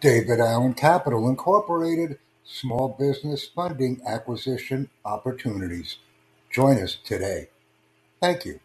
David Allen Capital Incorporated Small Business Funding Acquisition Opportunities. Join us today. Thank you.